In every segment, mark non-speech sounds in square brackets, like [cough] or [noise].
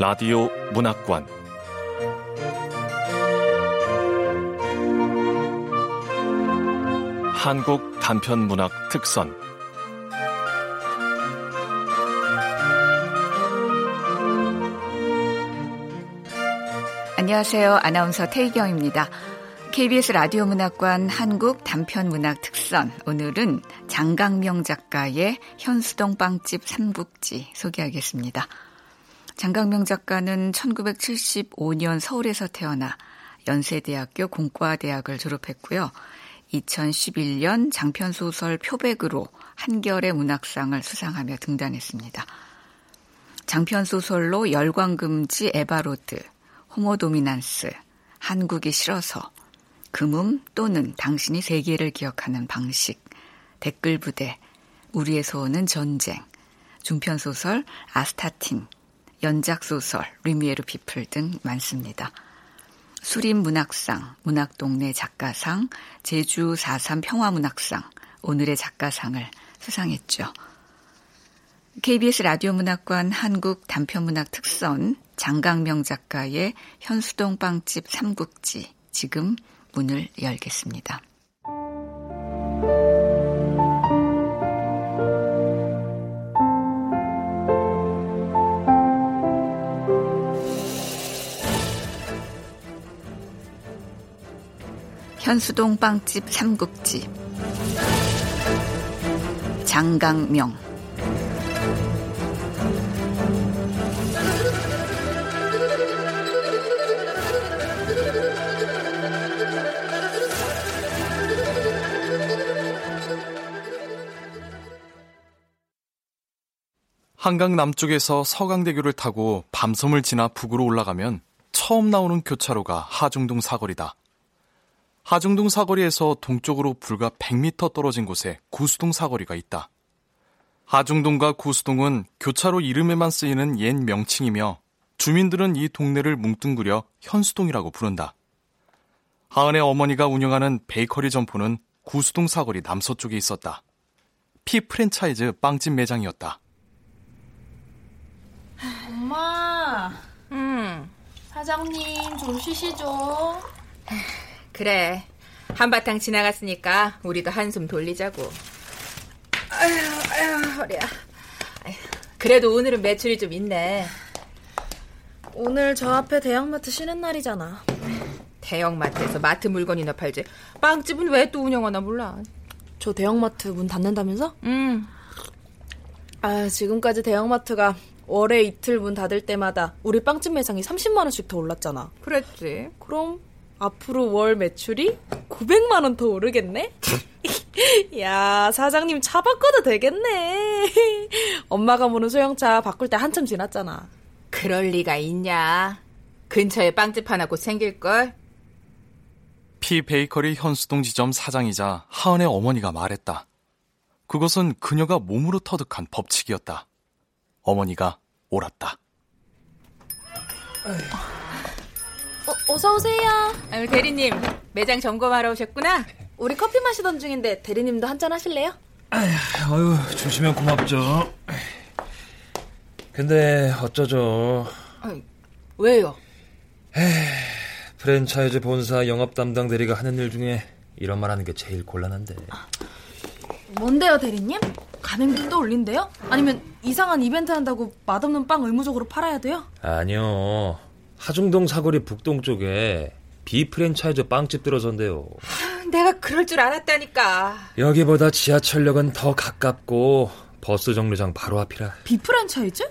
라디오 문학관 한국 단편 문학 특선 안녕하세요. 아나운서 태희경입니다. KBS 라디오 문학관 한국 단편 문학 특선 오늘은 장강명 작가의 현수동 빵집 삼국지 소개하겠습니다. 장강명 작가는 1975년 서울에서 태어나 연세대학교 공과대학을 졸업했고요. 2011년 장편소설 표백으로 한결의 문학상을 수상하며 등단했습니다. 장편소설로 열광금지 에바로드, 호모도미난스, 한국이 싫어서, 금음 또는 당신이 세계를 기억하는 방식, 댓글 부대, 우리의 소원은 전쟁, 중편소설 아스타틴, 연작소설 리미에르 피플 등 많습니다. 수림 문학상, 문학동네 작가상, 제주 4.3 평화문학상, 오늘의 작가상을 수상했죠. KBS 라디오 문학관 한국 단편문학 특선 장강명 작가의 현수동 빵집 삼국지 지금 문을 열겠습니다. 현수동 빵집 삼국지 장강명 한강 남쪽에서 서강대교를 타고 밤섬을 지나 북으로 올라가면 처음 나오는 교차로가 하중동 사거리다. 하중동 사거리에서 동쪽으로 불과 100m 떨어진 곳에 구수동 사거리가 있다. 하중동과 구수동은 교차로 이름에만 쓰이는 옛 명칭이며 주민들은 이 동네를 뭉뚱그려 현수동이라고 부른다. 하은의 어머니가 운영하는 베이커리 점포는 구수동 사거리 남서쪽에 있었다. 피 프랜차이즈 빵집 매장이었다. 엄마. 음. 사장님 좀 쉬시죠. 그래. 한바탕 지나갔으니까 우리도 한숨 돌리자고. 아휴, 아휴, 허리야. 아휴, 그래도 오늘은 매출이 좀 있네. 오늘 저 앞에 대형마트 쉬는 날이잖아. 대형마트에서 마트 물건이나 팔지. 빵집은 왜 또 운영하나 몰라. 저 대형마트 문 닫는다면서? 응. 아, 지금까지 대형마트가 월에 이틀 문 닫을 때마다 우리 빵집 매상이 30만 원씩 더 올랐잖아. 그랬지. 그럼 앞으로 월 매출이 900만 원 더 오르겠네? [laughs] 야, 사장님 차 바꿔도 되겠네. [laughs] 엄마가 모는 소형차 바꿀 때 한참 지났잖아. 그럴 리가 있냐. 근처에 빵집 하나 곧 생길걸? 피 베이커리 현수동 지점 사장이자 하은의 어머니가 말했다. 그것은 그녀가 몸으로 터득한 법칙이었다. 어머니가 옳았다. 어, 어서 오세요. 아유, 대리님, 매장 점검하러 오셨구나? 우리 커피 마시던 중인데 대리님도 한잔 하실래요? 아유, 주시면 고맙죠. 근데 어쩌죠? 아유, 왜요? 에이, 프랜차이즈 본사 영업 담당 대리가 하는 일 중에 이런 말 하는 게 제일 곤란한데. 뭔데요, 대리님? 가맹비 또 올린대요? 아니면 이상한 이벤트 한다고 맛없는 빵 의무적으로 팔아야 돼요? 아니요. 하중동 사거리 북동쪽에 B 프랜차이즈 빵집 들어선대요. 내가 그럴 줄 알았다니까. 여기보다 지하철역은 더 가깝고 버스 정류장 바로 앞이라. B 프랜차이즈?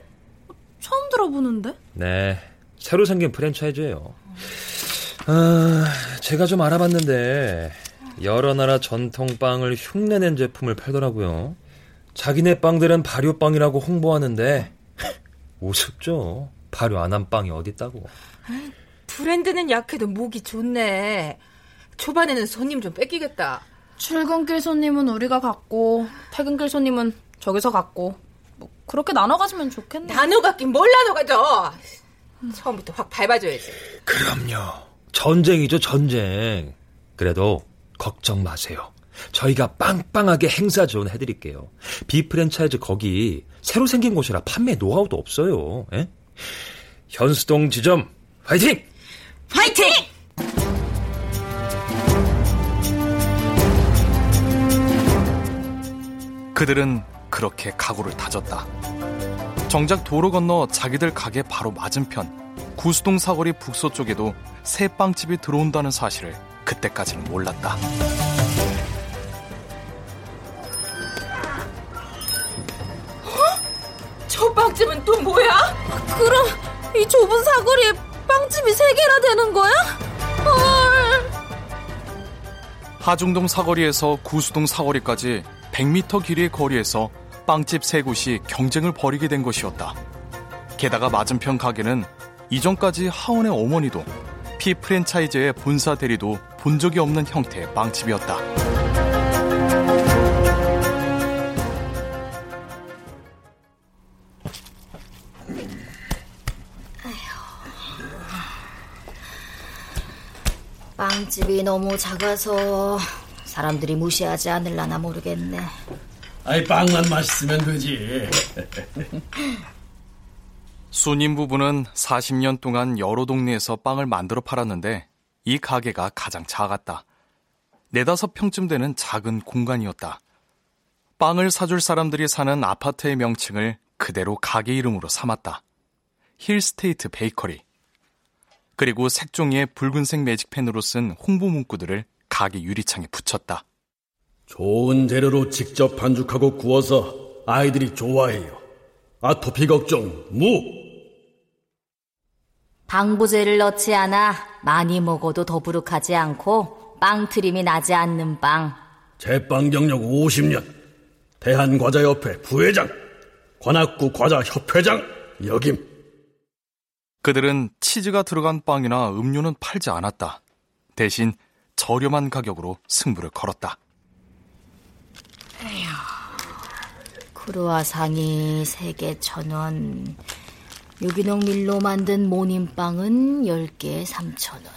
처음 들어보는데? 네. 새로 생긴 프랜차이즈예요. 아, 제가 좀 알아봤는데 여러 나라 전통빵을 흉내낸 제품을 팔더라고요. 자기네 빵들은 발효빵이라고 홍보하는데 [laughs] 우습죠. 발효 안 한 빵이 어딨다고. 브랜드는 약해도 목이 좋네. 초반에는 손님 좀 뺏기겠다. 출근길 손님은 우리가 갖고 퇴근길 손님은 저기서 갖고 뭐 그렇게 나눠 가지면 좋겠네. 나눠 갖긴 뭘 나눠 가져. 처음부터 확 밟아줘야지. 그럼요. 전쟁이죠, 전쟁. 그래도 걱정 마세요. 저희가 빵빵하게 행사 지원 해드릴게요. 비 프랜차이즈 거기 새로 생긴 곳이라 판매 노하우도 없어요. 에? 현수동 지점 화이팅! 화이팅! 그들은 그렇게 각오를 다졌다. 정작 도로 건너 자기들 가게 바로 맞은편 구수동 사거리 북서쪽에도 새 빵집이 들어온다는 사실을 그때까지는 몰랐다. 빵집은 또 뭐야? 그럼 이 좁은 사거리에 빵집이 세 개나 되는 거야? 헐. 하중동 사거리에서 구수동 사거리까지 100m 길이의 거리에서 빵집 세 곳이 경쟁을 벌이게 된 것이었다. 게다가 맞은편 가게는 이전까지 하원의 어머니도 피 프랜차이즈의 본사 대리도 본 적이 없는 형태의 빵집이었다. 빵집이 너무 작아서 사람들이 무시하지 않을라나 모르겠네. 아이 빵만 맛있으면 되지. 순임 부부는 40년 동안 여러 동네에서 빵을 만들어 팔았는데 이 가게가 가장 작았다. 네다섯 평쯤 되는 작은 공간이었다. 빵을 사줄 사람들이 사는 아파트의 명칭을 그대로 가게 이름으로 삼았다. 힐스테이트 베이커리. 그리고 색종이의 붉은색 매직펜으로 쓴 홍보 문구들을 가게 유리창에 붙였다. 좋은 재료로 직접 반죽하고 구워서 아이들이 좋아해요. 아토피 걱정 무. 방부제를 넣지 않아 많이 먹어도 더부룩하지 않고 빵 트림이 나지 않는 빵. 제빵 경력 50년. 대한과자협회 부회장. 관악구 과자협회장 역임. 그들은 치즈가 들어간 빵이나 음료는 팔지 않았다. 대신 저렴한 가격으로 승부를 걸었다. 크루아상이 3개 천원 유기농 밀로 만든 모닝빵은 10개에 3천원.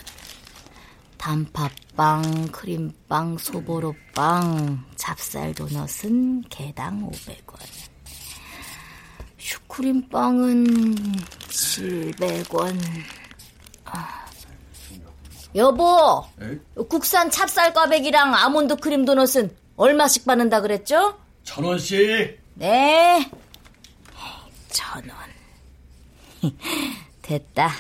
단팥빵, 크림빵, 소보로빵, 찹쌀 도넛은 개당 500원. 슈크림빵은 700원. 아. 여보, 국산 찹쌀 꽈배기랑 아몬드 크림 도넛은 얼마씩 받는다 그랬죠? 천 원씩. 네. 천 원. [laughs] 됐다.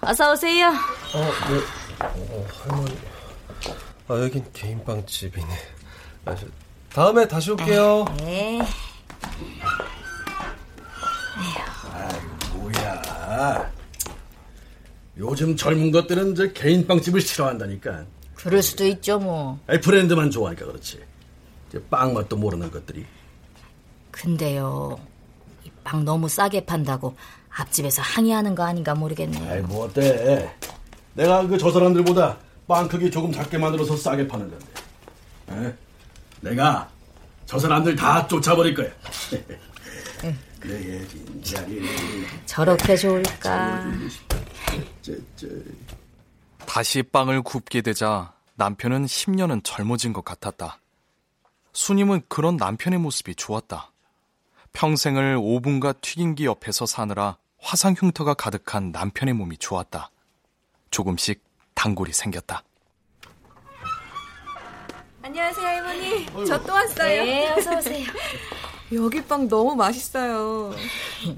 어서 오세요. 어, 네. 어, 할머니. 아, 여긴 개인 빵집이네. 아, 저, 다음에 다시 올게요. 네. 뭐야. 요즘 젊은 것들은 이제 개인 빵집을 싫어한다니까. 그럴 수도 있죠, 뭐. 아이, 브랜드만 좋아하니까 그렇지. 빵 맛도 모르는 것들이. 근데요, 이 빵 너무 싸게 판다고 앞집에서 항의하는 거 아닌가 모르겠네요. 아이, 뭐 어때. 내가 그 저 사람들보다 빵 크기 조금 작게 만들어서 싸게 파는 건데. 에? 내가 저 사람들 다 쫓아버릴 거야. 그래, 진짜리. 저렇게 좋을까? 다시 빵을 굽게 되자 남편은 10년은 젊어진 것 같았다. 수님은 그런 남편의 모습이 좋았다. 평생을 오븐과 튀김기 옆에서 사느라 화상 흉터가 가득한 남편의 몸이 좋았다. 조금씩 단골이 생겼다. 안녕하세요 할머니. 저또 왔어요. 네, 어서 오세요. [laughs] 여기 빵 너무 맛있어요.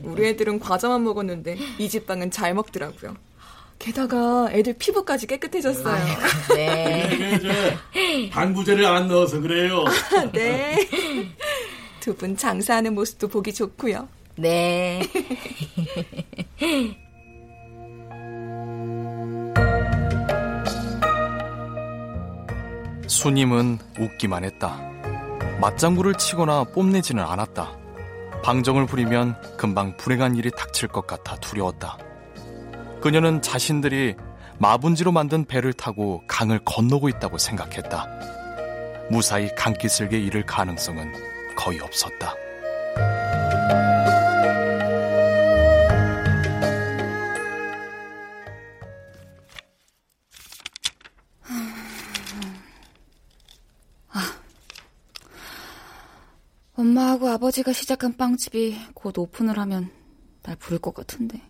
우리 애들은 과자만 먹었는데 이 집 빵은 잘 먹더라고요. 게다가 애들 피부까지 깨끗해졌어요. 네. [laughs] 방부제를 안 넣어서 그래요. 네. 두 분 장사하는 모습도 보기 좋고요. 네. [laughs] 수님은 웃기만 했다. 맞장구를 치거나 뽐내지는 않았다. 방정을 부리면 금방 불행한 일이 닥칠 것 같아 두려웠다. 그녀는 자신들이 마분지로 만든 배를 타고 강을 건너고 있다고 생각했다. 무사히 강기슭에 이를 가능성은 거의 없었다. 엄마하고 아버지가 시작한 빵집이 곧 오픈을 하면 날 부를 것 같은데.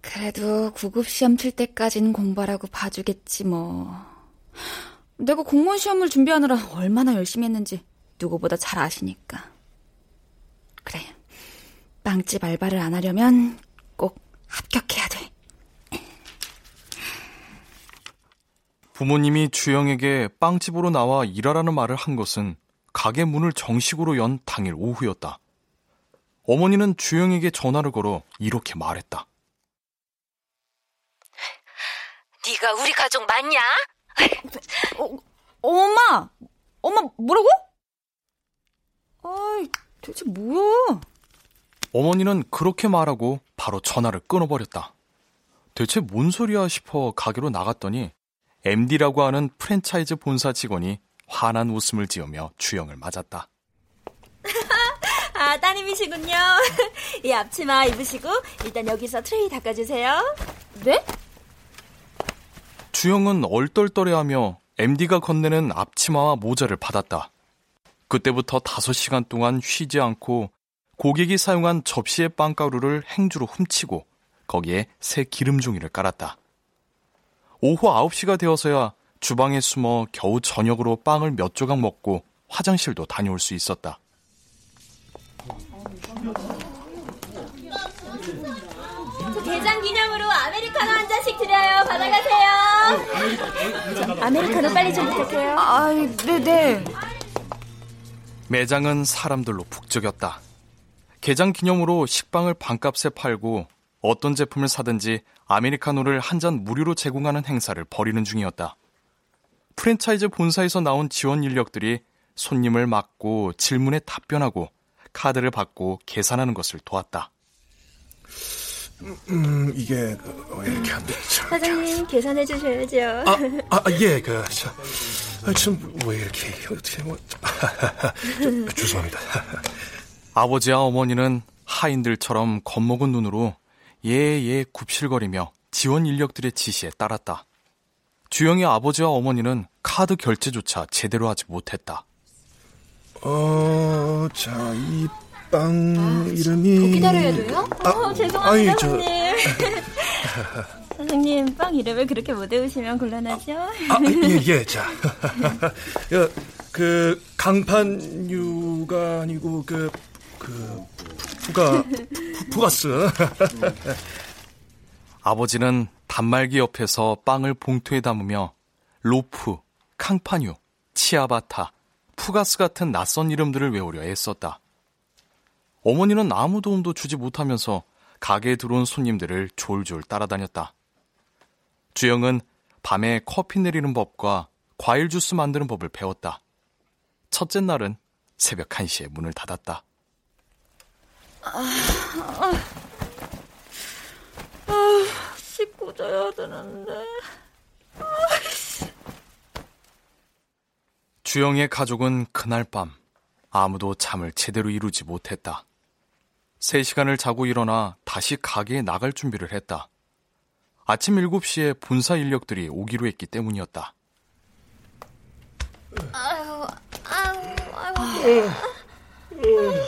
그래도 구급 시험 칠 때까지는 공부하라고 봐주겠지 뭐. 내가 공무원 시험을 준비하느라 얼마나 열심히 했는지 누구보다 잘 아시니까. 그래. 빵집 알바를 안 하려면 꼭 합격해야 돼. 부모님이 주영에게 빵집으로 나와 일하라는 말을 한 것은 가게 문을 정식으로 연 당일 오후였다. 어머니는 주영에게 전화를 걸어 이렇게 말했다. 네가 우리 가족 맞냐? 어, 엄마! 엄마, 뭐라고? 아이, 대체 뭐야? 어머니는 그렇게 말하고 바로 전화를 끊어버렸다. 대체 뭔 소리야 싶어 가게로 나갔더니 MD라고 하는 프랜차이즈 본사 직원이 환한 웃음을 지으며 주영을 맞았다. [laughs] 아, 따님이시군요. [laughs] 이 앞치마 입으시고 일단 여기서 트레이 닦아주세요. 네? 주영은 얼떨떨해하며 MD가 건네는 앞치마와 모자를 받았다. 그때부터 5시간 동안 쉬지 않고 고객이 사용한 접시의 빵가루를 행주로 훔치고 거기에 새 기름 종이를 깔았다. 오후 9시가 되어서야 주방에 숨어 겨우 저녁으로 빵을 몇 조각 먹고 화장실도 다녀올 수 있었다. 대장 기념으로 아메리카노 한 잔씩 드려요. 받아가세요. 아메리카노 빨리 좀 부탁해요. 아, 네네. 매장은 사람들로 북적였다. 개장 기념으로 식빵을 반값에 팔고 어떤 제품을 사든지 아메리카노를 한 잔 무료로 제공하는 행사를 벌이는 중이었다. 프랜차이즈 본사에서 나온 지원 인력들이 손님을 맡고 질문에 답변하고 카드를 받고 계산하는 것을 도왔다. 음, 이게 그, 왜 이렇게 안 되지? 사장님 계산해 주셔야죠. 아, 아, 예, 그, 저, 아, 참왜 이렇게 어떻게 뭐, 저, [laughs] 죄송합니다. 아버지와 어머니는 하인들처럼 겁먹은 눈으로 예예 굽실거리며 지원 인력들의 지시에 따랐다. 주영의 아버지와 어머니는 카드 결제조차 제대로 하지 못했다. 어, 자, 이 빵 이름이. 더 기다려야 돼요? 아, 어, 죄송합니다, 아니, 저- 사장님. 사장님, [laughs] 빵 이름을 그렇게 못 외우시면 곤란하죠? 아, 예, 예, 자. [laughs] 야, 그, 강판유가 아니고, 그, 그, 푸가, 푸, 푸가스. [laughs] 아버지는 단말기 옆에서 빵을 봉투에 담으며 로프, 캉파뉴, 치아바타, 푸가스 같은 낯선 이름들을 외우려 애썼다. 어머니는 아무 도움도 주지 못하면서 가게에 들어온 손님들을 졸졸 따라다녔다. 주영은 밤에 커피 내리는 법과 과일 주스 만드는 법을 배웠다. 첫째 날은 새벽 1시에 문을 닫았다. 씻고 자야 되는데. 주영의 가족은 그날 밤 아무도 잠을 제대로 이루지 못했다. 3시간을 자고 일어나 다시 가게에 나갈 준비를 했다. 아침 7시에 본사 인력들이 오기로 했기 때문이었다. 아유, 아유, 아유.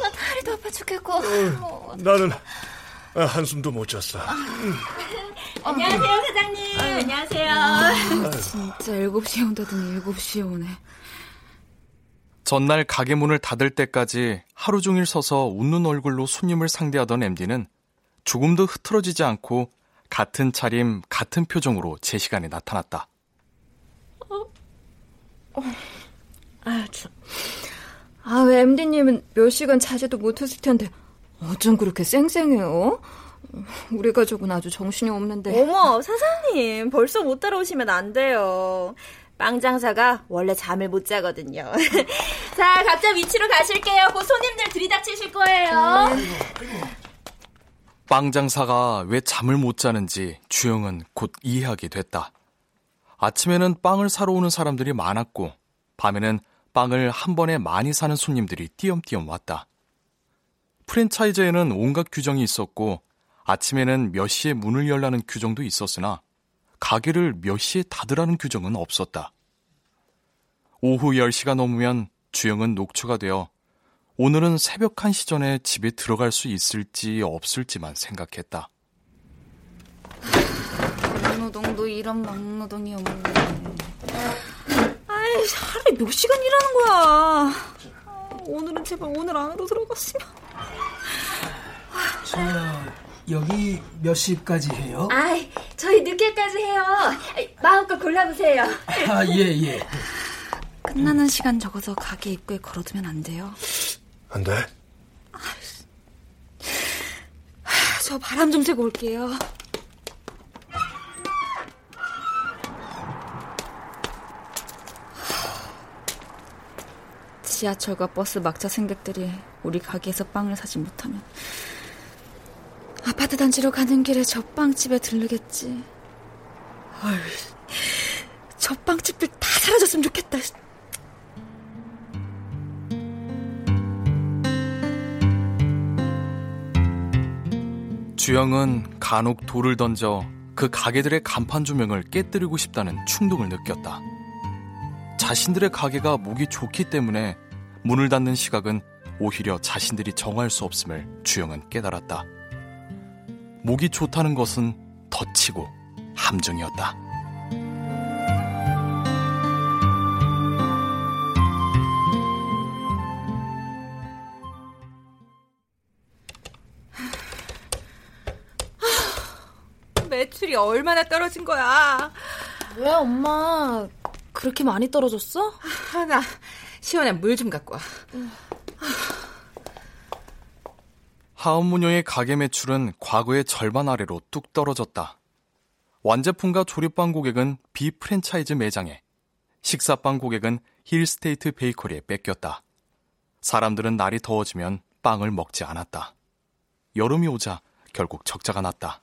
나 다리도 아파 죽겠고. 나는 아, 한숨도 못 잤어. 안녕하세요, 사장님. 안녕하세요. [laughs] 진짜 7시에 온다더니 7시에 오네. 전날 가게 문을 닫을 때까지 하루 종일 서서 웃는 얼굴로 손님을 상대하던 MD는 조금도 흐트러지지 않고 같은 차림, 같은 표정으로 제 시간에 나타났다. 아, 참. 아, 왜 MD님은 몇 시간 자지도 못했을 텐데, 어쩜 그렇게 쌩쌩해요? [laughs] 우리 가족은 아주 정신이 없는데. 어머, 사장님. 벌써 못 따라오시면 안 돼요. 빵 장사가 원래 잠을 못 자거든요. [laughs] 자, 각자 위치로 가실게요. 곧 손님들 들이닥치실 거예요. 빵 장사가 왜 잠을 못 자는지 주영은 곧 이해하게 됐다. 아침에는 빵을 사러 오는 사람들이 많았고, 밤에는 빵을 한 번에 많이 사는 손님들이 띄엄띄엄 왔다. 프랜차이즈에는 온갖 규정이 있었고, 아침에는 몇 시에 문을 열라는 규정도 있었으나, 가게를 몇 시에 닫으라는 규정은 없었다. 오후 10시가 넘으면 주영은 녹초가 되어 오늘은 새벽 1시 전에 집에 들어갈 수 있을지 없을지만 생각했다. 막노동도 이런 막노동이 없네. 아이, 하루에 몇 시간 일하는 거야. 오늘은 제발 오늘 안으로 들어갔으면. 자, 여기 몇 시까지 해요? 아, 저희 늦게까지 해요. 마음껏 골라보세요. 아, 예, 예. 끝나는 시간 적어서 가게 입구에 걸어두면 안 돼요? 안 돼? 저 바람 좀 쐬고 올게요. 지하철과 버스 막차 승객들이 우리 가게에서 빵을 사지 못하면 아파트 단지로 가는 길에 저 빵집에 들르겠지. 헐, 저 빵집들 다 사라졌으면 좋겠다. 주영은 간혹 돌을 던져 그 가게들의 간판 조명을 깨뜨리고 싶다는 충동을 느꼈다. 자신들의 가게가 목이 좋기 때문에 문을 닫는 시각은 오히려 자신들이 정할 수 없음을 주영은 깨달았다. 목이 좋다는 것은 덧치고 함정이었다. 매출이 얼마나 떨어진 거야? 왜 엄마 그렇게 많이 떨어졌어? 하나 시원한 물 좀 갖고 와. 하은무녀의 가게 매출은 과거의 절반 아래로 뚝 떨어졌다. 완제품과 조립방 고객은 비프랜차이즈 매장에, 식사빵 고객은 힐스테이트 베이커리에 뺏겼다. 사람들은 날이 더워지면 빵을 먹지 않았다. 여름이 오자 결국 적자가 났다.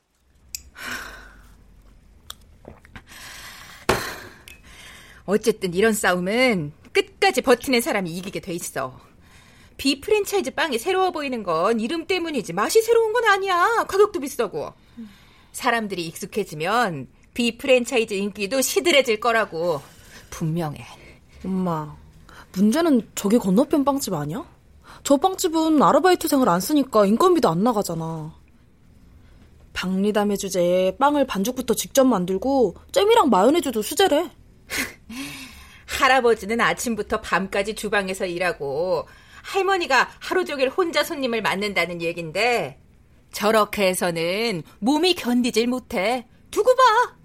어쨌든 이런 싸움은 끝까지 버티는 사람이 이기게 돼 있어. 비프랜차이즈 빵이 새로워 보이는 건 이름 때문이지 맛이 새로운 건 아니야. 가격도 비싸고. 사람들이 익숙해지면 비프랜차이즈 인기도 시들해질 거라고. 분명해. 엄마, 문제는 저기 건너편 빵집 아니야? 저 빵집은 아르바이트생을 안 쓰니까 인건비도 안 나가잖아. 박리담의 주제에 빵을 반죽부터 직접 만들고 잼이랑 마요네즈도 수제래. [laughs] 할아버지는 아침부터 밤까지 주방에서 일하고 할머니가 하루 종일 혼자 손님을 맞는다는 얘긴데 저렇게 해서는 몸이 견디질 못해. 두고 봐.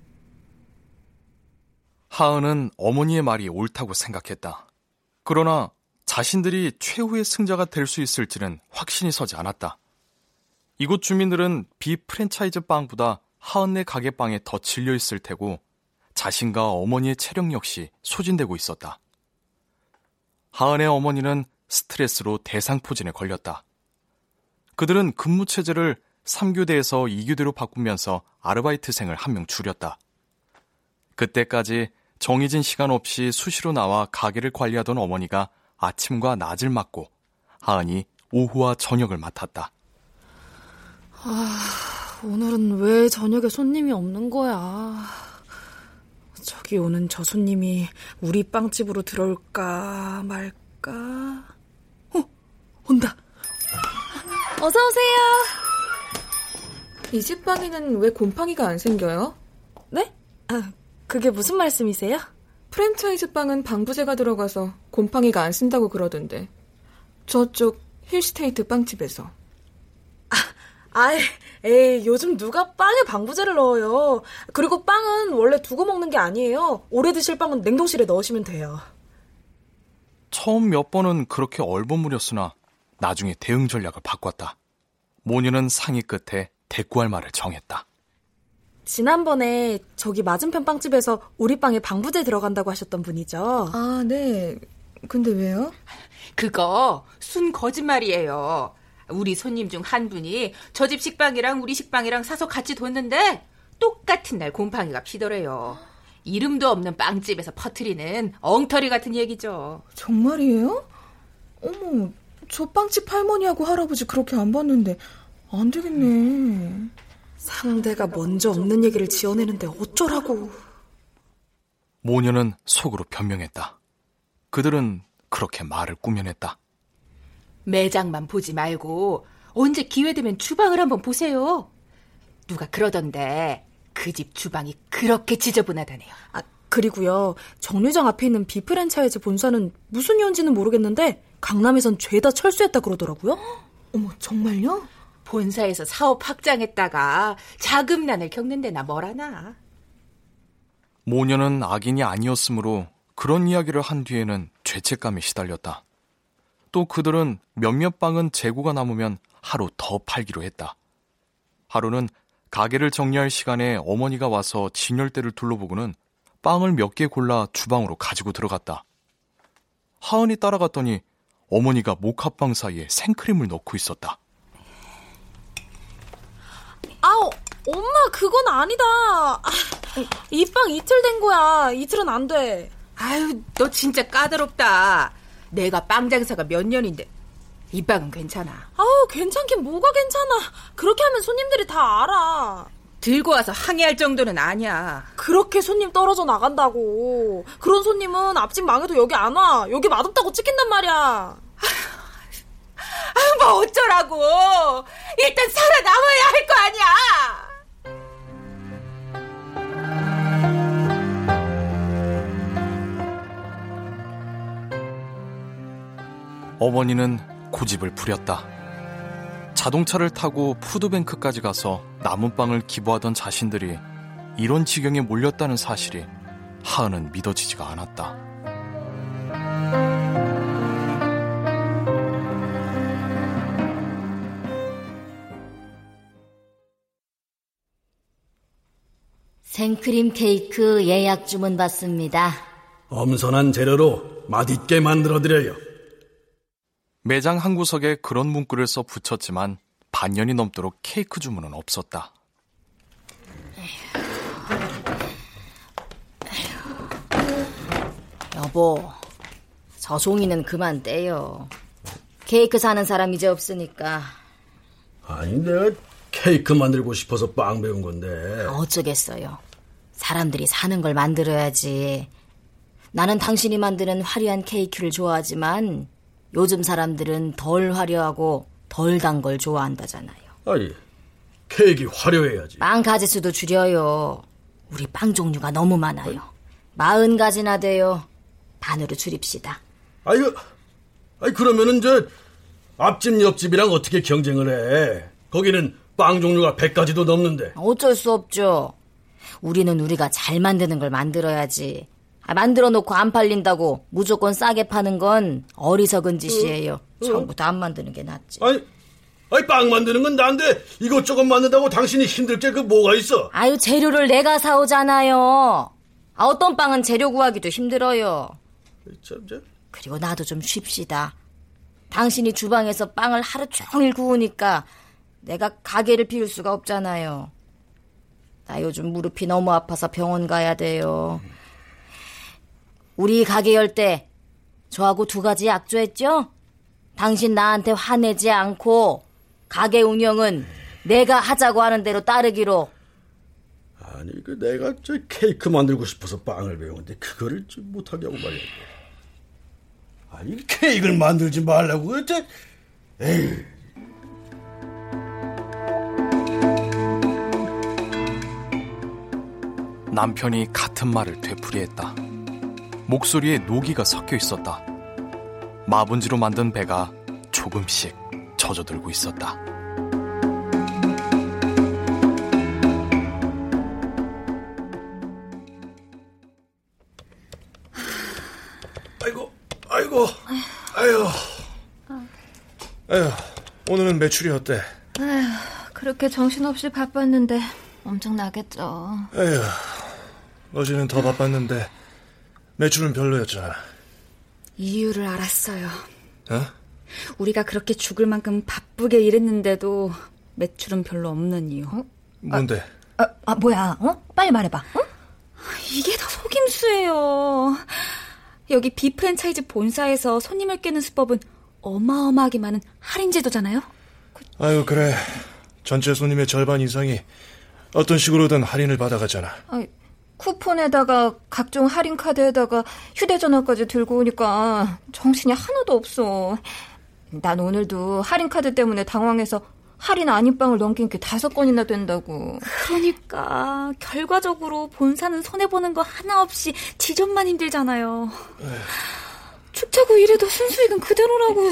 하은은 어머니의 말이 옳다고 생각했다. 그러나 자신들이 최후의 승자가 될 수 있을지는 확신이 서지 않았다. 이곳 주민들은 비프랜차이즈 빵보다 하은네 가게 빵에 더 질려 있을 테고 자신과 어머니의 체력 역시 소진되고 있었다. 하은의 어머니는 스트레스로 대상포진에 걸렸다. 그들은 근무 체제를 3교대에서 2교대로 바꾸면서 아르바이트생을 한 명 줄였다. 그때까지 정해진 시간 없이 수시로 나와 가게를 관리하던 어머니가 아침과 낮을 맡고 하은이 오후와 저녁을 맡았다. 아, 오늘은 왜 저녁에 손님이 없는 거야? 저기 오는 저 손님이 우리 빵집으로 들어올까 말까? 어, 온다. 어서 오세요. 이 식빵에는 왜 곰팡이가 안 생겨요? 네? 아, 그게 무슨 말씀이세요? 프랜차이즈 빵은 방부제가 들어가서 곰팡이가 안 쓴다고 그러던데. 저쪽 힐스테이트 빵집에서. 아이, 에이, 요즘 누가 빵에 방부제를 넣어요. 그리고 빵은 원래 두고 먹는 게 아니에요. 오래 드실 빵은 냉동실에 넣으시면 돼요. 처음 몇 번은 그렇게 얼버무렸으나 나중에 대응 전략을 바꿨다. 모녀는 상의 끝에 대꾸할 말을 정했다. 지난번에 저기 맞은편 빵집에서 우리 빵에 방부제 들어간다고 하셨던 분이죠? 아, 네. 근데 왜요? 그거 순 거짓말이에요. 우리 손님 중 한 분이 저 집 식빵이랑 우리 식빵이랑 사서 같이 뒀는데 똑같은 날 곰팡이가 피더래요. 이름도 없는 빵집에서 퍼트리는 엉터리 같은 얘기죠. 정말이에요? 어머, 저 빵집 할머니하고 할아버지 그렇게 안 봤는데 안 되겠네. 상대가 먼저 없는 얘기를 지어내는데 어쩌라고. 모녀는 속으로 변명했다. 그들은 그렇게 말을 꾸며냈다. 매장만 보지 말고 언제 기회 되면 주방을 한번 보세요. 누가 그러던데 그 집 주방이 그렇게 지저분하다네요. 아, 그리고요. 정류장 앞에 있는 비프랜차이즈 본사는 무슨 이유인지는 모르겠는데 강남에선 죄다 철수했다 그러더라고요. 어머, 정말요? 본사에서 사업 확장했다가 자금난을 겪는 데나 뭐라나. 모녀는 악인이 아니었으므로 그런 이야기를 한 뒤에는 죄책감에 시달렸다. 또 그들은 몇몇 빵은 재고가 남으면 하루 더 팔기로 했다. 하루는 가게를 정리할 시간에 어머니가 와서 진열대를 둘러보고는 빵을 몇 개 골라 주방으로 가지고 들어갔다. 하은이 따라갔더니 어머니가 모카빵 사이에 생크림을 넣고 있었다. 아우, 엄마, 그건 아니다. 이 빵 이틀 된 거야. 이틀은 안 돼. 아유, 너 진짜 까다롭다. 내가 빵 장사가 몇 년인데 이 빵은 괜찮아. 아우, 괜찮긴 뭐가 괜찮아. 그렇게 하면 손님들이 다 알아. 들고 와서 항의할 정도는 아니야. 그렇게 손님 떨어져 나간다고. 그런 손님은 앞집 망해도 여기 안 와. 여기 맛없다고 찍힌단 말이야. 아, 뭐 어쩌라고. 일단 살아남아야 할 거 아니야. 어머니는 고집을 부렸다. 자동차를 타고 푸드뱅크까지 가서 남은 빵을 기부하던 자신들이 이런 지경에 몰렸다는 사실이 하은은 믿어지지가 않았다. 생크림 케이크 예약 주문 받습니다. 엄선한 재료로 맛있게 만들어 드려요. 매장 한 구석에 그런 문구를 써 붙였지만 반년이 넘도록 케이크 주문은 없었다. 여보, 저 종이는 그만 떼요. 케이크 사는 사람 이제 없으니까. 아니, 내가 케이크 만들고 싶어서 빵 배운 건데. 어쩌겠어요. 사람들이 사는 걸 만들어야지. 나는 당신이 만드는 화려한 케이크를 좋아하지만 요즘 사람들은 덜 화려하고 덜 단 걸 좋아한다잖아요. 아니, 케이크 화려해야지. 빵 가지수도 줄여요. 우리 빵 종류가 너무 많아요. 마흔 가지나 돼요. 반으로 줄입시다. 아이고, 아이 그러면은 저 앞집 옆집이랑 어떻게 경쟁을 해? 거기는 빵 종류가 100가지도 넘는데. 어쩔 수 없죠. 우리는 우리가 잘 만드는 걸 만들어야지. 아, 만들어 놓고 안 팔린다고 무조건 싸게 파는 건 어리석은 짓이에요. 어, 어. 처음부터 안 만드는 게 낫지. 아니, 아니 빵 만드는 건 난데 이것저것 만든다고 당신이 힘들 게 그 뭐가 있어? 아유 재료를 내가 사오잖아요. 아, 어떤 빵은 재료 구하기도 힘들어요. 참, 저. 그리고 나도 좀 쉽시다. 당신이 주방에서 빵을 하루 종일 구우니까 내가 가게를 비울 수가 없잖아요. 나 요즘 무릎이 너무 아파서 병원 가야 돼요. 우리 가게 열 때 저하고 두 가지 약조했죠? 당신 나한테 화내지 않고 가게 운영은 내가 하자고 하는 대로 따르기로. 아니, 그 내가 저 케이크 만들고 싶어서 빵을 배웠는데 그거를 좀 못하게 하고 말이야. 아니, 케이크를 만들지 말라고 그랬지? 에이. 남편이 같은 말을 되풀이했다. 목소리에 노기가 섞여 있었다. 마분지로 만든 배가 조금씩 젖어들고 있었다. 아이고, 아이고, 아유, 아유, 오늘은 매출이 어때? 아휴, 그렇게 정신없이 바빴는데 엄청 나겠죠. 에휴, 어제는 더 바빴는데 매출은 별로였잖아. 이유를 알았어요. 어? 우리가 그렇게 죽을 만큼 바쁘게 일했는데도 매출은 별로 없는 이유. 어? 뭔데? 아, 아, 뭐야? 어? 빨리 말해봐. 어? 이게 다 속임수예요. 여기 비 프랜차이즈 본사에서 손님을 깨는 수법은 어마어마하게 많은 할인 제도잖아요. 아유 그래. 전체 손님의 절반 이상이 어떤 식으로든 할인을 받아가잖아. 아, 쿠폰에다가 각종 할인 카드에다가 휴대전화까지 들고 오니까 정신이 하나도 없어. 난 오늘도 할인 카드 때문에 당황해서 할인 아닌 빵을 넘긴 게 다섯 건이나 된다고. 그러니까 결과적으로 본사는 손해 보는 거 하나 없이 지점만 힘들잖아요. 축제고 이래도 순수익은 그대로라고.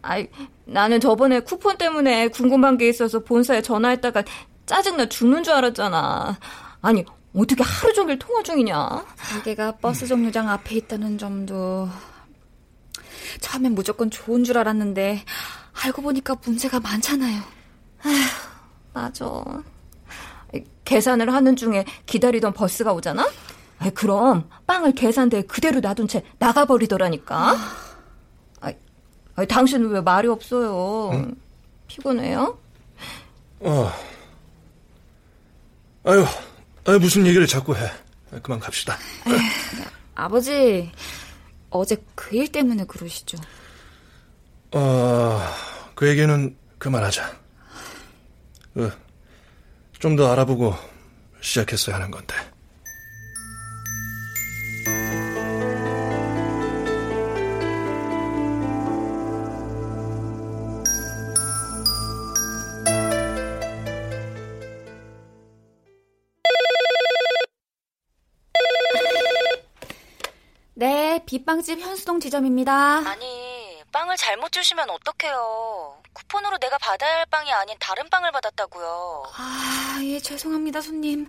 아이, 나는 저번에 쿠폰 때문에 궁금한 게 있어서 본사에 전화했다가 짜증나 죽는 줄 알았잖아. 아니, 어떻게 하루 종일 통화 중이냐? 가게가 버스 정류장 앞에 있다는 점도 처음엔 무조건 좋은 줄 알았는데 알고 보니까 문제가 많잖아요. 아휴, 맞아. 계산을 하는 중에 기다리던 버스가 오잖아? 아이, 그럼 빵을 계산대에 그대로 놔둔 채 나가버리더라니까. 아, 아, 당신은 왜 말이 없어요? 응? 피곤해요? 어. 아유, 아유 무슨 얘기를 자꾸 해. 그만 갑시다. 에이, 아버지, 어제 그 일 때문에 그러시죠? 어, 그 얘기는 그만하자. 그, 좀 더 알아보고 시작했어야 하는 건데. 빗빵집 현수동 지점입니다. 아니, 빵을 잘못 주시면 어떡해요. 쿠폰으로 내가 받아야 할 빵이 아닌 다른 빵을 받았다고요. 아, 예, 죄송합니다, 손님.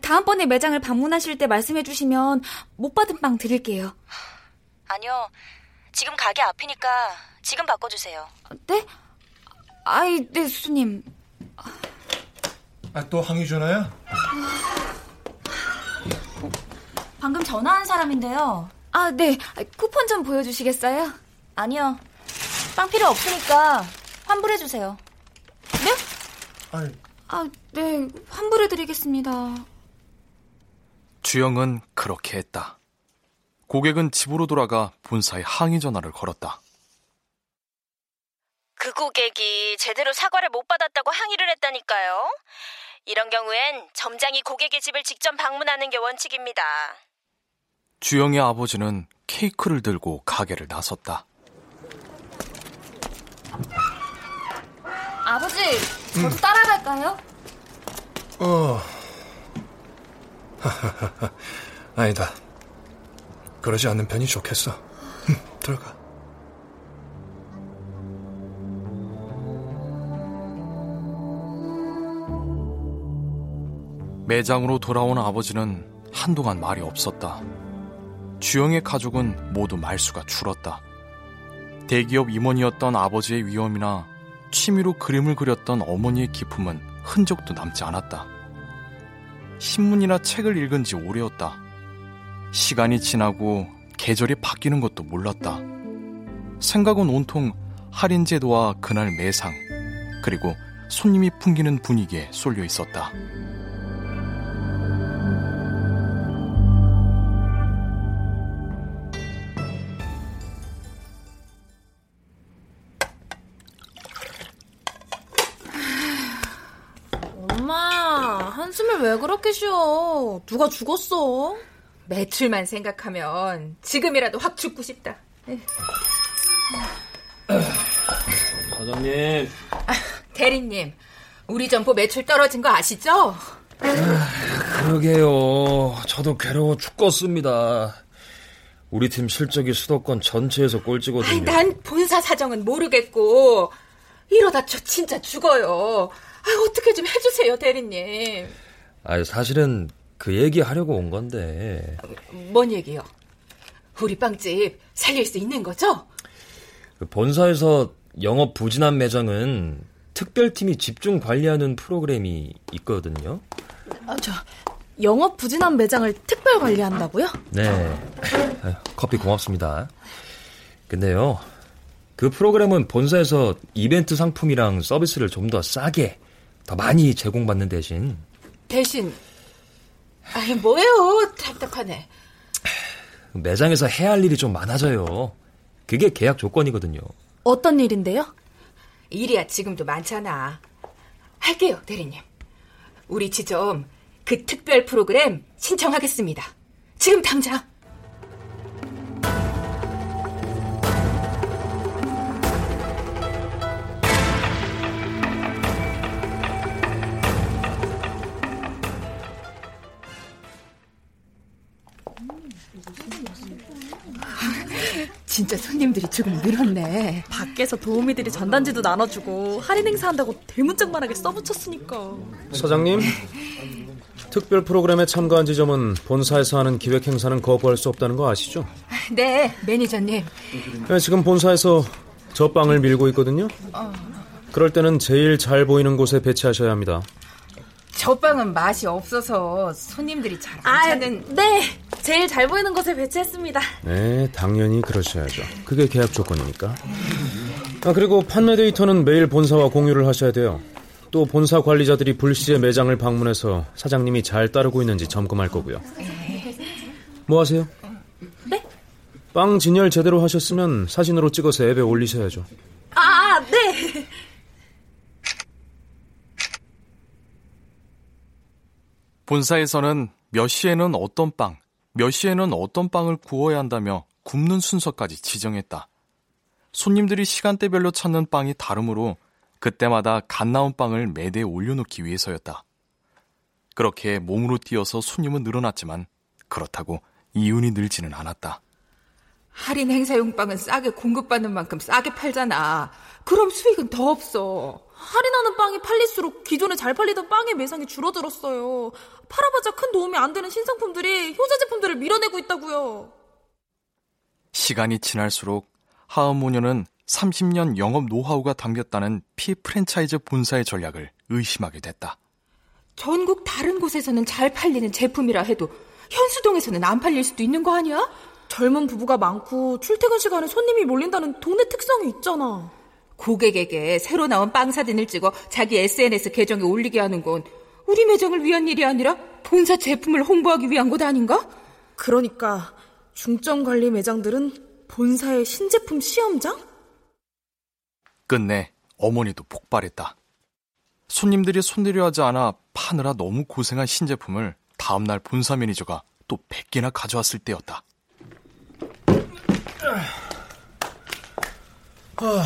다음번에 매장을 방문하실 때 말씀해 주시면 못 받은 빵 드릴게요. 아니요. 지금 가게 앞이니까 지금 바꿔 주세요. 네? 아이, 네, 손님. 아, 또 항의 전화야? 방금 전화한 사람인데요. 아, 네. 쿠폰 좀 보여주시겠어요? 아니요. 빵 필요 없으니까 환불해주세요. 네? 아니. 아, 네. 환불해드리겠습니다. 주영은 그렇게 했다. 고객은 집으로 돌아가 본사에 항의 전화를 걸었다. 그 고객이 제대로 사과를 못 받았다고 항의를 했다니까요. 이런 경우엔 점장이 고객의 집을 직접 방문하는 게 원칙입니다. 주영의 아버지는 케이크를 들고 가게를 나섰다. 아버지, 저도 음. 따라갈까요? 어. [laughs] 아니다. 그러지 않는 편이 좋겠어. 들어가. 매장으로 돌아온 아버지는 한동안 말이 없었다. 주영의 가족은 모두 말수가 줄었다. 대기업 임원이었던 아버지의 위험이나 취미로 그림을 그렸던 어머니의 기품은 흔적도 남지 않았다. 신문이나 책을 읽은 지 오래였다. 시간이 지나고 계절이 바뀌는 것도 몰랐다. 생각은 온통 할인 제도와 그날 매상, 그리고 손님이 풍기는 분위기에 쏠려 있었다. 쉬어? 누가 죽었어? 매출만 생각하면 지금이라도 확 죽고 싶다. 사장님. 아, 대리님, 우리 점포 매출 떨어진 거 아시죠? 아, 그러게요. 저도 괴로워 죽겠습니다. 우리 팀 실적이 수도권 전체에서 꼴찌거든요. 아니, 난 본사 사정은 모르겠고 이러다 저 진짜 죽어요. 아, 어떻게 좀 해주세요, 대리님. 아, 사실은 그 얘기 하려고 온 건데. 뭔 얘기요? 우리 빵집 살릴 수 있는 거죠? 그 본사에서 영업 부진한 매장은 특별팀이 집중 관리하는 프로그램이 있거든요. 아, 저 영업 부진한 매장을 특별 관리한다고요? 네. 커피 고맙습니다. 근데요. 그 프로그램은 본사에서 이벤트 상품이랑 서비스를 좀 더 싸게, 더 많이 제공받는 대신 대신 아니 뭐예요? 답답하네. 매장에서 해야 할 일이 좀 많아져요. 그게 계약 조건이거든요. 어떤 일인데요? 일이야 지금도 많잖아. 할게요 대리님. 우리 지점 그 특별 프로그램 신청하겠습니다. 지금 당장 진짜 손님들이 조금 늘었네. 밖에서 도우미들이 전단지도 나눠주고 할인 행사한다고 대문짝만하게 써붙였으니까. 사장님, [laughs] 특별 프로그램에 참가한 지점은 본사에서 하는 기획 행사는 거부할 수 없다는 거 아시죠? 네, 매니저님. 네, 지금 본사에서 저 빵을 밀고 있거든요. 어. 그럴 때는 제일 잘 보이는 곳에 배치하셔야 합니다. 저 빵은 맛이 없어서 손님들이 잘안 아, 찾는. 네, 제일 잘 보이는 곳에 배치했습니다. 네, 당연히 그러셔야죠. 그게 계약 조건이니까. 아, 그리고 판매 데이터는 매일 본사와 공유를 하셔야 돼요. 또 본사 관리자들이 불시에 매장을 방문해서 사장님이 잘 따르고 있는지 점검할 거고요. 뭐 하세요? 네? 빵 진열 제대로 하셨으면 사진으로 찍어서 앱에 올리셔야죠. 아, 네. 본사에서는 몇 시에는 어떤 빵, 몇 시에는 어떤 빵을 구워야 한다며 굽는 순서까지 지정했다. 손님들이 시간대별로 찾는 빵이 다르므로 그때마다 갓 나온 빵을 매대에 올려놓기 위해서였다. 그렇게 몸으로 뛰어서 손님은 늘어났지만 그렇다고 이윤이 늘지는 않았다. 할인 행사용 빵은 싸게 공급받는 만큼 싸게 팔잖아. 그럼 수익은 더 없어. 할인하는 빵이 팔릴수록 기존에 잘 팔리던 빵의 매상이 줄어들었어요. 팔아봤자 큰 도움이 안 되는 신상품들이 효자 제품들을 밀어내고 있다고요. 시간이 지날수록 하음모녀는 30년 영업 노하우가 담겼다는 피 프랜차이즈 본사의 전략을 의심하게 됐다. 전국 다른 곳에서는 잘 팔리는 제품이라 해도 현수동에서는 안 팔릴 수도 있는 거 아니야? 젊은 부부가 많고 출퇴근 시간에 손님이 몰린다는 동네 특성이 있잖아. 고객에게 새로 나온 빵 사진을 찍어 자기 SNS 계정에 올리게 하는 건 우리 매장을 위한 일이 아니라 본사 제품을 홍보하기 위한 것 아닌가? 그러니까 중점 관리 매장들은 본사의 신제품 시험장? 끝내 어머니도 폭발했다. 손님들이 손대려 하지 않아 파느라 너무 고생한 신제품을 다음날 본사 매니저가 또 100개나 가져왔을 때였다. 아,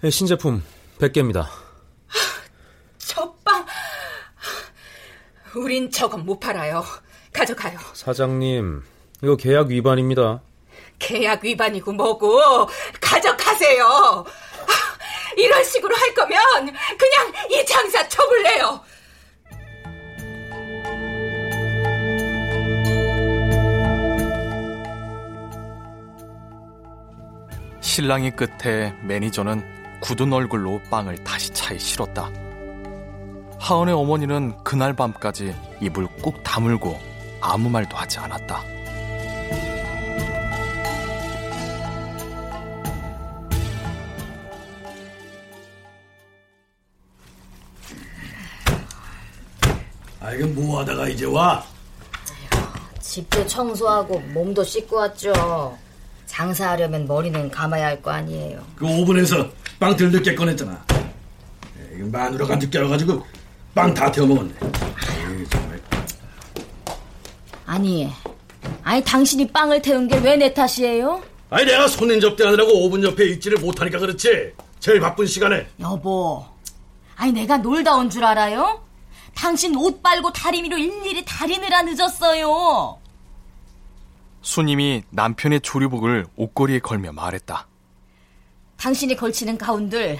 네, 신제품 100개입니다. 저 빵. 우린 저건 못 팔아요. 가져가요. 사장님, 이거 계약 위반입니다. 계약 위반이고 뭐고 가져가세요. 이런 식으로 할 거면 그냥 이 장사 접을래요. 신랑이 끝에 매니저는 굳은 얼굴로 빵을 다시 차에 실었다. 하은의 어머니는 그날 밤까지 입을 꾹 다물고 아무 말도 하지 않았다. 아, 이건 뭐 하다가 이제 와? 집도 청소하고 몸도 씻고 왔죠. 장사하려면 머리는 감아야 할 거 아니에요. 그 오븐에서 빵덜 늦게 꺼냈잖아. 에, 이거 마누라가 늦게 와가지고 빵 다 태워 먹었네. 에이, 정말. 아니, 아니 당신이 빵을 태운 게 왜 내 탓이에요? 아니 내가 손님 접대하느라고 오븐 옆에 있지를 못하니까 그렇지. 제일 바쁜 시간에. 여보, 아니 내가 놀다 온 줄 알아요? 당신 옷 빨고 다리미로 일일이 다리느라 늦었어요. 수님이 남편의 조리복을 옷걸이에 걸며 말했다. 당신이 걸치는 가운들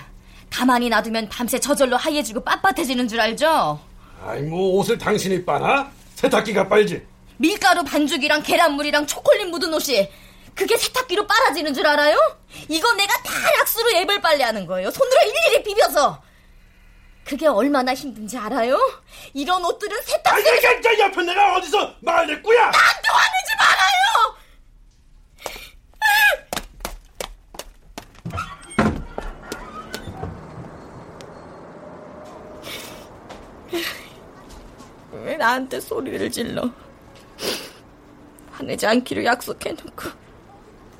가만히 놔두면 밤새 저절로 하얘지고 빳빳해지는 줄 알죠? 아이 뭐 옷을 당신이 빠나? 세탁기가 빨지. 밀가루 반죽이랑 계란물이랑 초콜릿 묻은 옷이 그게 세탁기로 빨아지는 줄 알아요? 이거 내가 다 약수로 앱을 빨래하는 거예요. 손으로 일일이 비벼서. 그게 얼마나 힘든지 알아요? 이런 옷들은 세탁기. 아이, 야, 야, 옆에 내가 어디서 말했구야? 나한테 화내지 말아요! 왜 나한테 소리를 질러? 화내지 않기로 약속해놓고.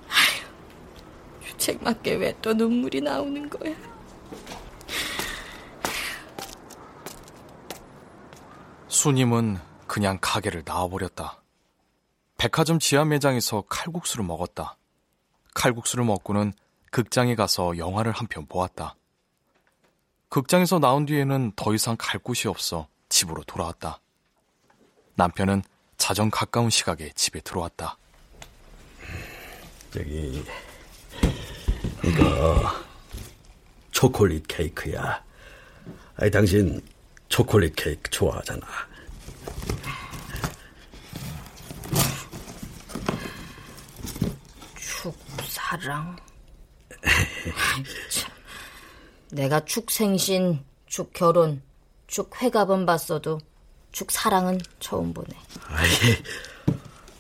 아휴, 주책 맞게 왜 또 눈물이 나오는 거야? 수님은 그냥 가게를 나와버렸다. 백화점 지하 매장에서 칼국수를 먹었다. 칼국수를 먹고는 극장에 가서 영화를 한 편 보았다. 극장에서 나온 뒤에는 더 이상 갈 곳이 없어 집으로 돌아왔다. 남편은 자정 가까운 시각에 집에 들어왔다. 저기 이거 초콜릿 케이크야. 아니 당신 초콜릿 케이크 좋아하잖아. 축사랑. 내가 축생신, 축결혼, 축회갑은 봤어도 축사랑은 처음 보네. 아니,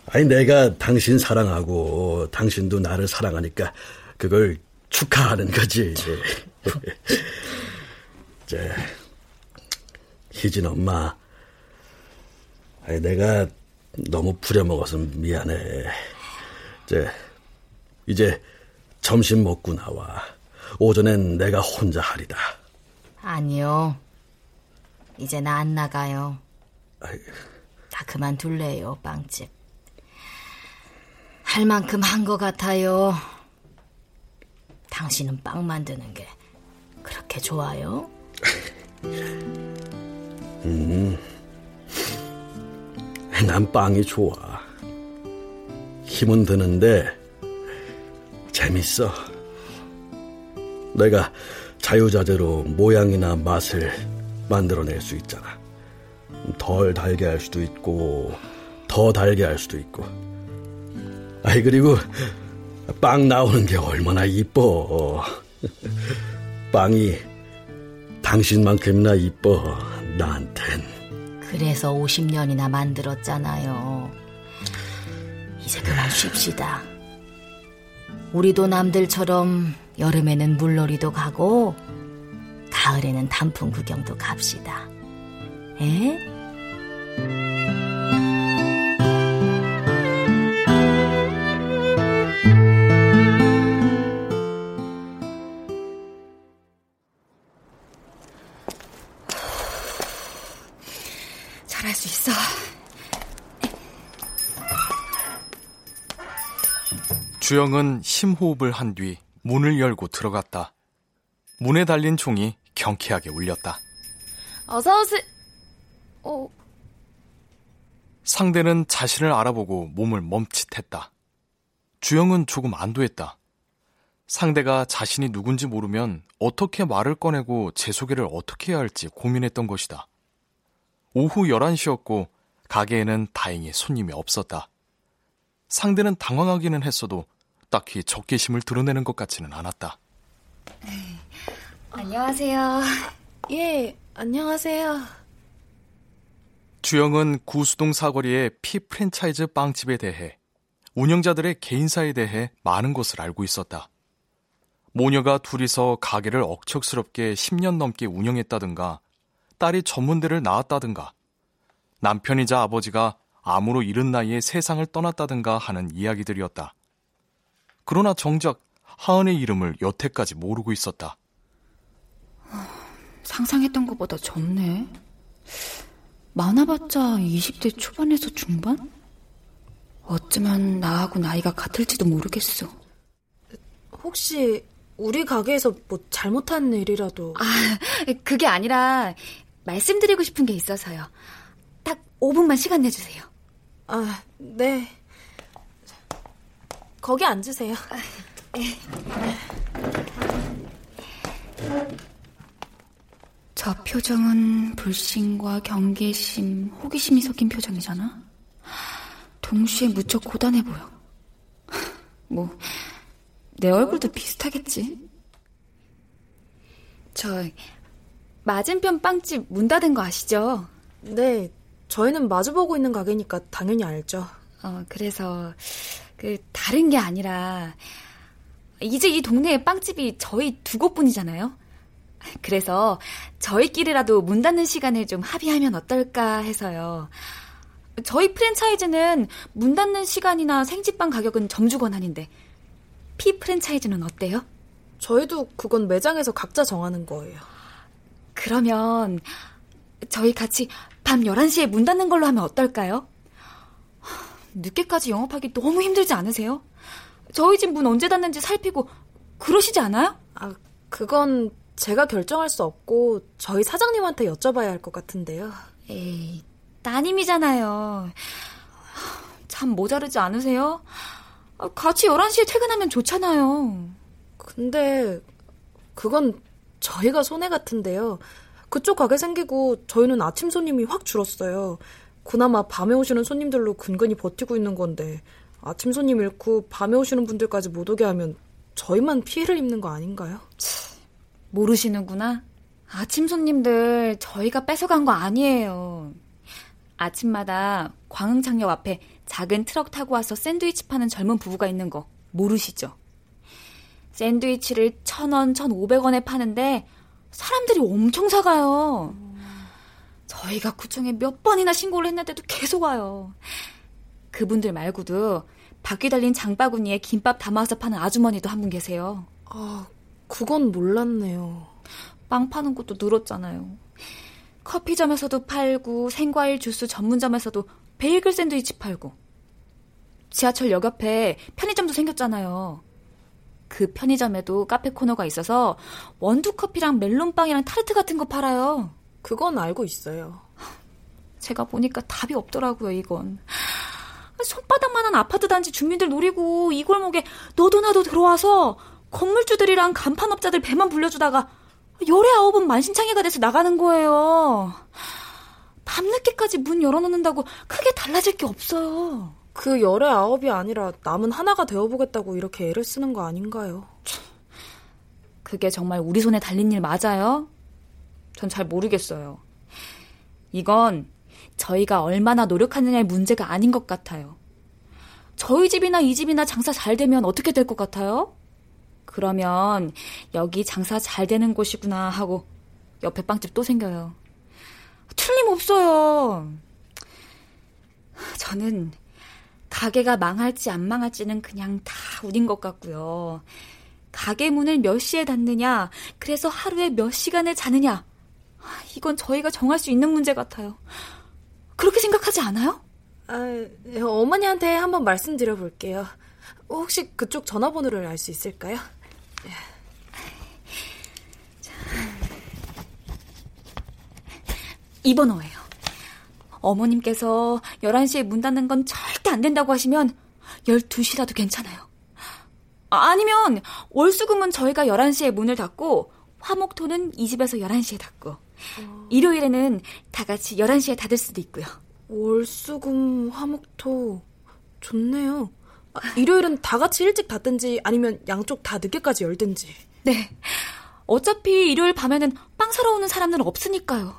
아니 내가 당신 사랑하고 당신도 나를 사랑하니까 그걸 축하하는 거지. [laughs] 제 희진 엄마, 아니 내가 너무 부려먹어서 미안해. 제 이제 점심 먹고 나와. 오전엔 내가 혼자 하리다. 아니요. 이제 나 안 나가요. 다 그만둘래요, 빵집. 할 만큼 한 것 같아요. 당신은 빵 만드는 게 그렇게 좋아요? [laughs] 음, 난 빵이 좋아. 힘은 드는데 재밌어. 내가 자유자재로 모양이나 맛을 만들어낼 수 있잖아. 덜 달게 할 수도 있고, 더 달게 할 수도 있고. 아이, 그리고 빵 나오는 게 얼마나 이뻐. 빵이 당신만큼이나 이뻐, 나한텐. 그래서 50년이나 만들었잖아요. 이제 그만 쉽시다. 우리도 남들처럼 여름에는 물놀이도 가고 가을에는 단풍 구경도 갑시다. 에? 잘할 수 있어. 주영은 심호흡을 한 뒤 문을 열고 들어갔다. 문에 달린 종이 경쾌하게 울렸다. 어서 오세요. 어, 상대는 자신을 알아보고 몸을 멈칫했다. 주영은 조금 안도했다. 상대가 자신이 누군지 모르면 어떻게 말을 꺼내고 제 소개를 어떻게 해야 할지 고민했던 것이다. 오후 11시였고 가게에는 다행히 손님이 없었다. 상대는 당황하기는 했어도 딱히 적개심을 드러내는 것 같지는 않았다. 안녕하세요. 예, 안녕하세요. 주영은 구수동 사거리의 피 프랜차이즈 빵집에 대해 운영자들의 개인사에 대해 많은 것을 알고 있었다. 모녀가 둘이서 가게를 억척스럽게 10년 넘게 운영했다든가 딸이 전문대를 나왔다든가 남편이자 아버지가 암으로 이른 나이에 세상을 떠났다든가 하는 이야기들이었다. 그러나 정작 하은의 이름을 여태까지 모르고 있었다. 상상했던 것보다 젊네. 많아봤자 20대 초반에서 중반? 어쩌면 나하고 나이가 같을지도 모르겠어. 혹시 우리 가게에서 뭐 잘못한 일이라도 아, 그게 아니라 말씀드리고 싶은 게 있어서요. 딱 5분만 시간 내주세요. 아, 네. 거기 앉으세요. 저 표정은 불신과 경계심, 호기심이 섞인 표정이잖아. 동시에 무척 고단해 보여. [laughs] 뭐, 내 얼굴도 비슷하겠지. 저, 맞은편 빵집 문 닫은 거 아시죠? 네, 저희는 마주보고 있는 가게니까 당연히 알죠. 어, 그래서, 그, 다른 게 아니라, 이제 이 동네에 빵집이 저희 두 곳뿐이잖아요? 그래서 저희끼리라도 문 닫는 시간을 좀 합의하면 어떨까 해서요. 저희 프랜차이즈는 문 닫는 시간이나 생지빵 가격은 점주 권한인데 피 프랜차이즈는 어때요? 저희도 그건 매장에서 각자 정하는 거예요. 그러면 저희 같이 밤 11시에 문 닫는 걸로 하면 어떨까요? 늦게까지 영업하기 너무 힘들지 않으세요? 저희 집 문 언제 닫는지 살피고 그러시지 않아요? 아, 그건 제가 결정할 수 없고 저희 사장님한테 여쭤봐야 할 것 같은데요. 에이, 따님이잖아요. 참 모자르지 않으세요? 아, 같이 11시에 퇴근하면 좋잖아요. 근데 그건 저희가 손해 같은데요. 그쪽 가게 생기고 저희는 아침 손님이 확 줄었어요. 그나마 밤에 오시는 손님들로 근근히 버티고 있는 건데 아침 손님 잃고 밤에 오시는 분들까지 못 오게 하면 저희만 피해를 입는 거 아닌가요? 모르시는구나. 아침 손님들 저희가 뺏어간 거 아니에요. 아침마다 광흥창역 앞에 작은 트럭 타고 와서 샌드위치 파는 젊은 부부가 있는 거 모르시죠? 샌드위치를 천 원, 천 오백 원에 파는데 사람들이 엄청 사가요. 저희가 구청에 몇 번이나 신고를 했는데도 계속 와요. 그분들 말고도 바퀴 달린 장바구니에 김밥 담아서 파는 아주머니도 한 분 계세요. 아, 그건 몰랐네요. 빵 파는 곳도 늘었잖아요. 커피점에서도 팔고 생과일 주스 전문점에서도 베이글 샌드위치 팔고 지하철역 옆에 편의점도 생겼잖아요. 그 편의점에도 카페 코너가 있어서 원두 커피랑 멜론빵이랑 타르트 같은 거 팔아요. 그건 알고 있어요. 제가 보니까 답이 없더라고요, 이건. 손바닥만한 아파트 단지 주민들 노리고 이 골목에 너도 나도 들어와서 건물주들이랑 간판업자들 배만 불려주다가 열에 아홉은 만신창이가 돼서 나가는 거예요. 밤늦게까지 문 열어놓는다고 크게 달라질 게 없어요. 그 열의 아홉이 아니라 남은 하나가 되어보겠다고 이렇게 애를 쓰는 거 아닌가요? 그게 정말 우리 손에 달린 일 맞아요? 전 잘 모르겠어요. 이건 저희가 얼마나 노력하느냐의 문제가 아닌 것 같아요. 저희 집이나 이 집이나 장사 잘 되면 어떻게 될 것 같아요? 그러면 여기 장사 잘 되는 곳이구나 하고 옆에 빵집 또 생겨요. 틀림없어요. 저는 가게가 망할지 안 망할지는 그냥 다 운인 것 같고요. 가게 문을 몇 시에 닫느냐, 그래서 하루에 몇 시간을 자느냐, 이건 저희가 정할 수 있는 문제 같아요. 그렇게 생각하지 않아요? 아, 어머니한테 한번 말씀드려 볼게요. 혹시 그쪽 전화번호를 알 수 있을까요? 이 번호예요. 어머님께서 11시에 문 닫는 건 절대 안 된다고 하시면 12시라도 괜찮아요. 아니면 월수금은 저희가 11시에 문을 닫고 화목토는 이 집에서 11시에 닫고 어... 일요일에는 다 같이 11시에 닫을 수도 있고요. 월수금 화목토 좋네요. 아, 일요일은 다 같이 일찍 닫든지 아니면 양쪽 다 늦게까지 열든지. 네. 어차피 일요일 밤에는 빵 사러 오는 사람들은 없으니까요.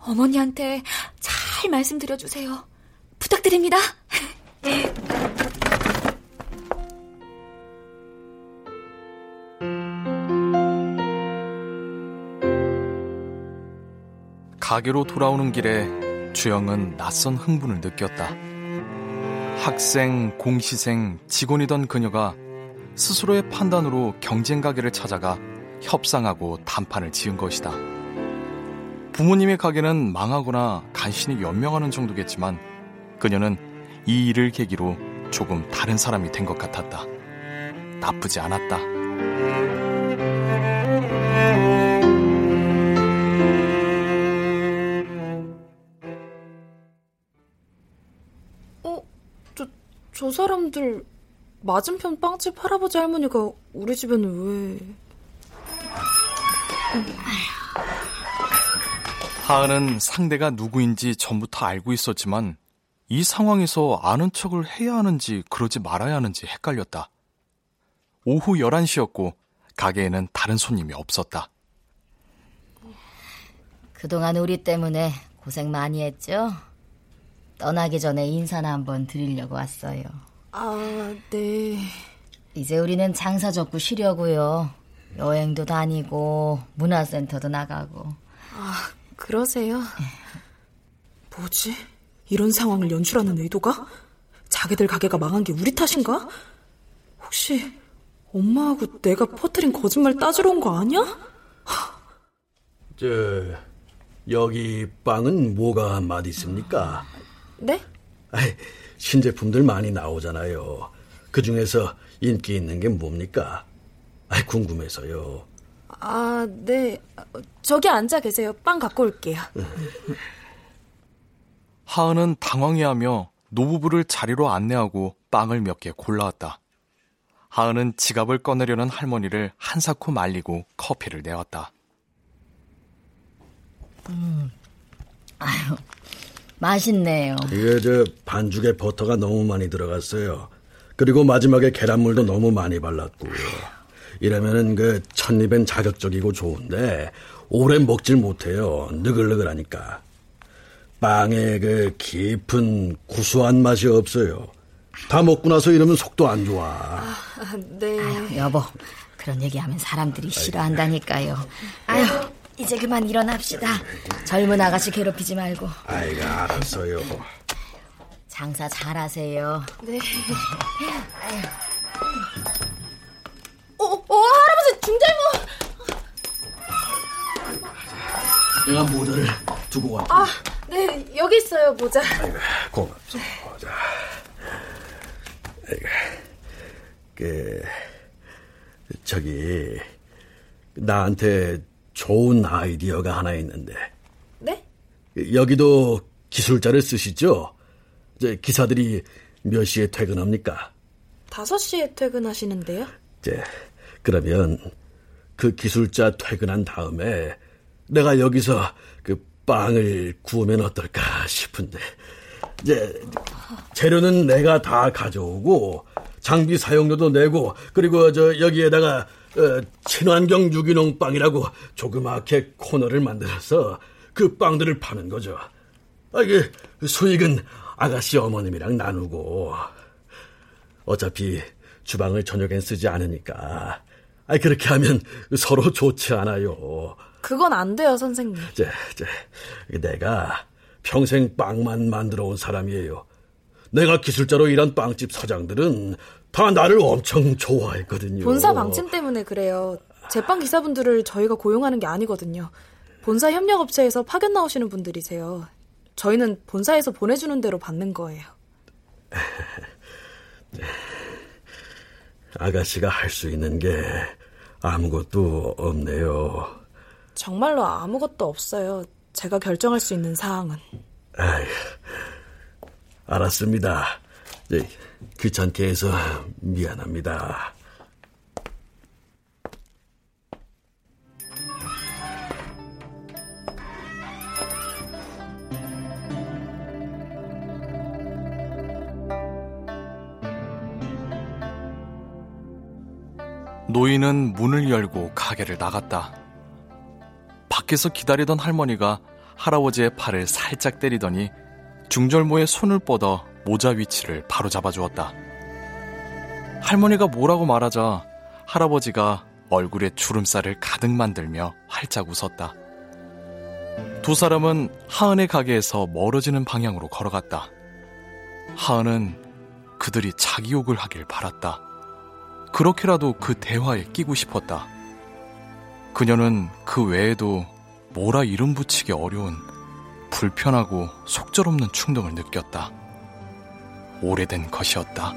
어머니한테 잘 말씀드려 주세요. 부탁드립니다. 가게로 돌아오는 길에 주영은 낯선 흥분을 느꼈다. 학생, 공시생, 직원이던 그녀가 스스로의 판단으로 경쟁 가게를 찾아가 협상하고 단판을 지은 것이다. 부모님의 가게는 망하거나 간신히 연명하는 정도겠지만 그녀는 이 일을 계기로 조금 다른 사람이 된 것 같았다. 나쁘지 않았다. 사람들 맞은편 빵집 할아버지 할머니가 우리 집에는 왜... 하은은 상대가 누구인지 전부터 알고 있었지만 이 상황에서 아는 척을 해야 하는지 그러지 말아야 하는지 헷갈렸다. 오후 11시였고 가게에는 다른 손님이 없었다. 그동안 우리 때문에 고생 많이 했죠? 떠나기 전에 인사나 한번 드리려고 왔어요. 아, 네. 이제 우리는 장사 접고 쉬려고요. 여행도 다니고 문화센터도 나가고. 아, 그러세요? 뭐지? 이런 상황을 연출하는 의도가? 자기들 가게가 망한 게 우리 탓인가? 혹시 엄마하고 내가 퍼뜨린 거짓말 따지러 온 거 아니야? 저 여기 빵은 뭐가 맛있습니까? 네? 아이, 신제품들 많이 나오잖아요. 그 중에서 인기 있는 게 뭡니까? 아, 궁금해서요. 아, 네. 저기 앉아 계세요. 빵 갖고 올게요. [laughs] 하은은 당황해하며 노부부를 자리로 안내하고 빵을 몇 개 골라왔다. 하은은 지갑을 꺼내려는 할머니를 한사코 말리고 커피를 내왔다. 음, 아유, 맛있네요. 이게 저 반죽에 버터가 너무 많이 들어갔어요. 그리고 마지막에 계란물도 너무 많이 발랐고. 이러면은 그 첫입엔 자극적이고 좋은데 오래 먹질 못해요. 느글느글하니까. 빵에 그 깊은 구수한 맛이 없어요. 다 먹고 나서 이러면 속도 안 좋아. 아, 네. 아유, 여보, 그런 얘기하면 사람들이 싫어한다니까요. 아유, 이제 그만 일어납시다. 젊은 아가씨 괴롭히지 말고. 아이고, 알았어요. 장사 잘하세요. 네. [laughs] 어, 어, 할아버지 중절모. 내가 모자를 두고 왔 아, 네, 여기 있어요, 모자. 아이고, 고맙소, 모자. 아이고, 그, 저기, 나한테 좋은 아이디어가 하나 있는데. 네? 여기도 기술자를 쓰시죠? 저 기사들이 몇 시에 퇴근합니까? 5시에 퇴근하시는데요? 제, 그러면 그 기술자 퇴근한 다음에 내가 여기서 그 빵을 구우면 어떨까 싶은데. 이제 재료는 내가 다 가져오고 장비 사용료도 내고 그리고 저 여기에다가 어, 친환경 유기농 빵이라고 조그맣게 코너를 만들어서 그 빵들을 파는 거죠. 아, 이게 수익은 아가씨 어머님이랑 나누고 어차피 주방을 저녁엔 쓰지 않으니까 아 그렇게 하면 서로 좋지 않아요. 그건 안 돼요, 선생님. 제, 제, 내가 평생 빵만 만들어 온 사람이에요. 내가 기술자로 일한 빵집 사장들은 다 나를 엄청 좋아했거든요. 본사 방침 때문에 그래요. 제빵 기사분들을 저희가 고용하는 게 아니거든요. 본사 협력업체에서 파견 나오시는 분들이세요. 저희는 본사에서 보내주는 대로 받는 거예요. [laughs] 아가씨가 할 수 있는 게 아무것도 없네요. 정말로 아무것도 없어요. 제가 결정할 수 있는 사항은. 아휴, 알았습니다. 네, 귀찮게 해서 미안합니다. 노인은 문을 열고 가게를 나갔다. 밖에서 기다리던 할머니가 할아버지의 팔을 살짝 때리더니 중절모의 손을 뻗어 모자 위치를 바로 잡아주었다. 할머니가 뭐라고 말하자 할아버지가 얼굴에 주름살을 가득 만들며 활짝 웃었다. 두 사람은 하은의 가게에서 멀어지는 방향으로 걸어갔다. 하은은 그들이 자기 욕을 하길 바랐다. 그렇게라도 그 대화에 끼고 싶었다. 그녀는 그 외에도 뭐라 이름 붙이기 어려운 불편하고 속절없는 충동을 느꼈다. 오래된 것이었다.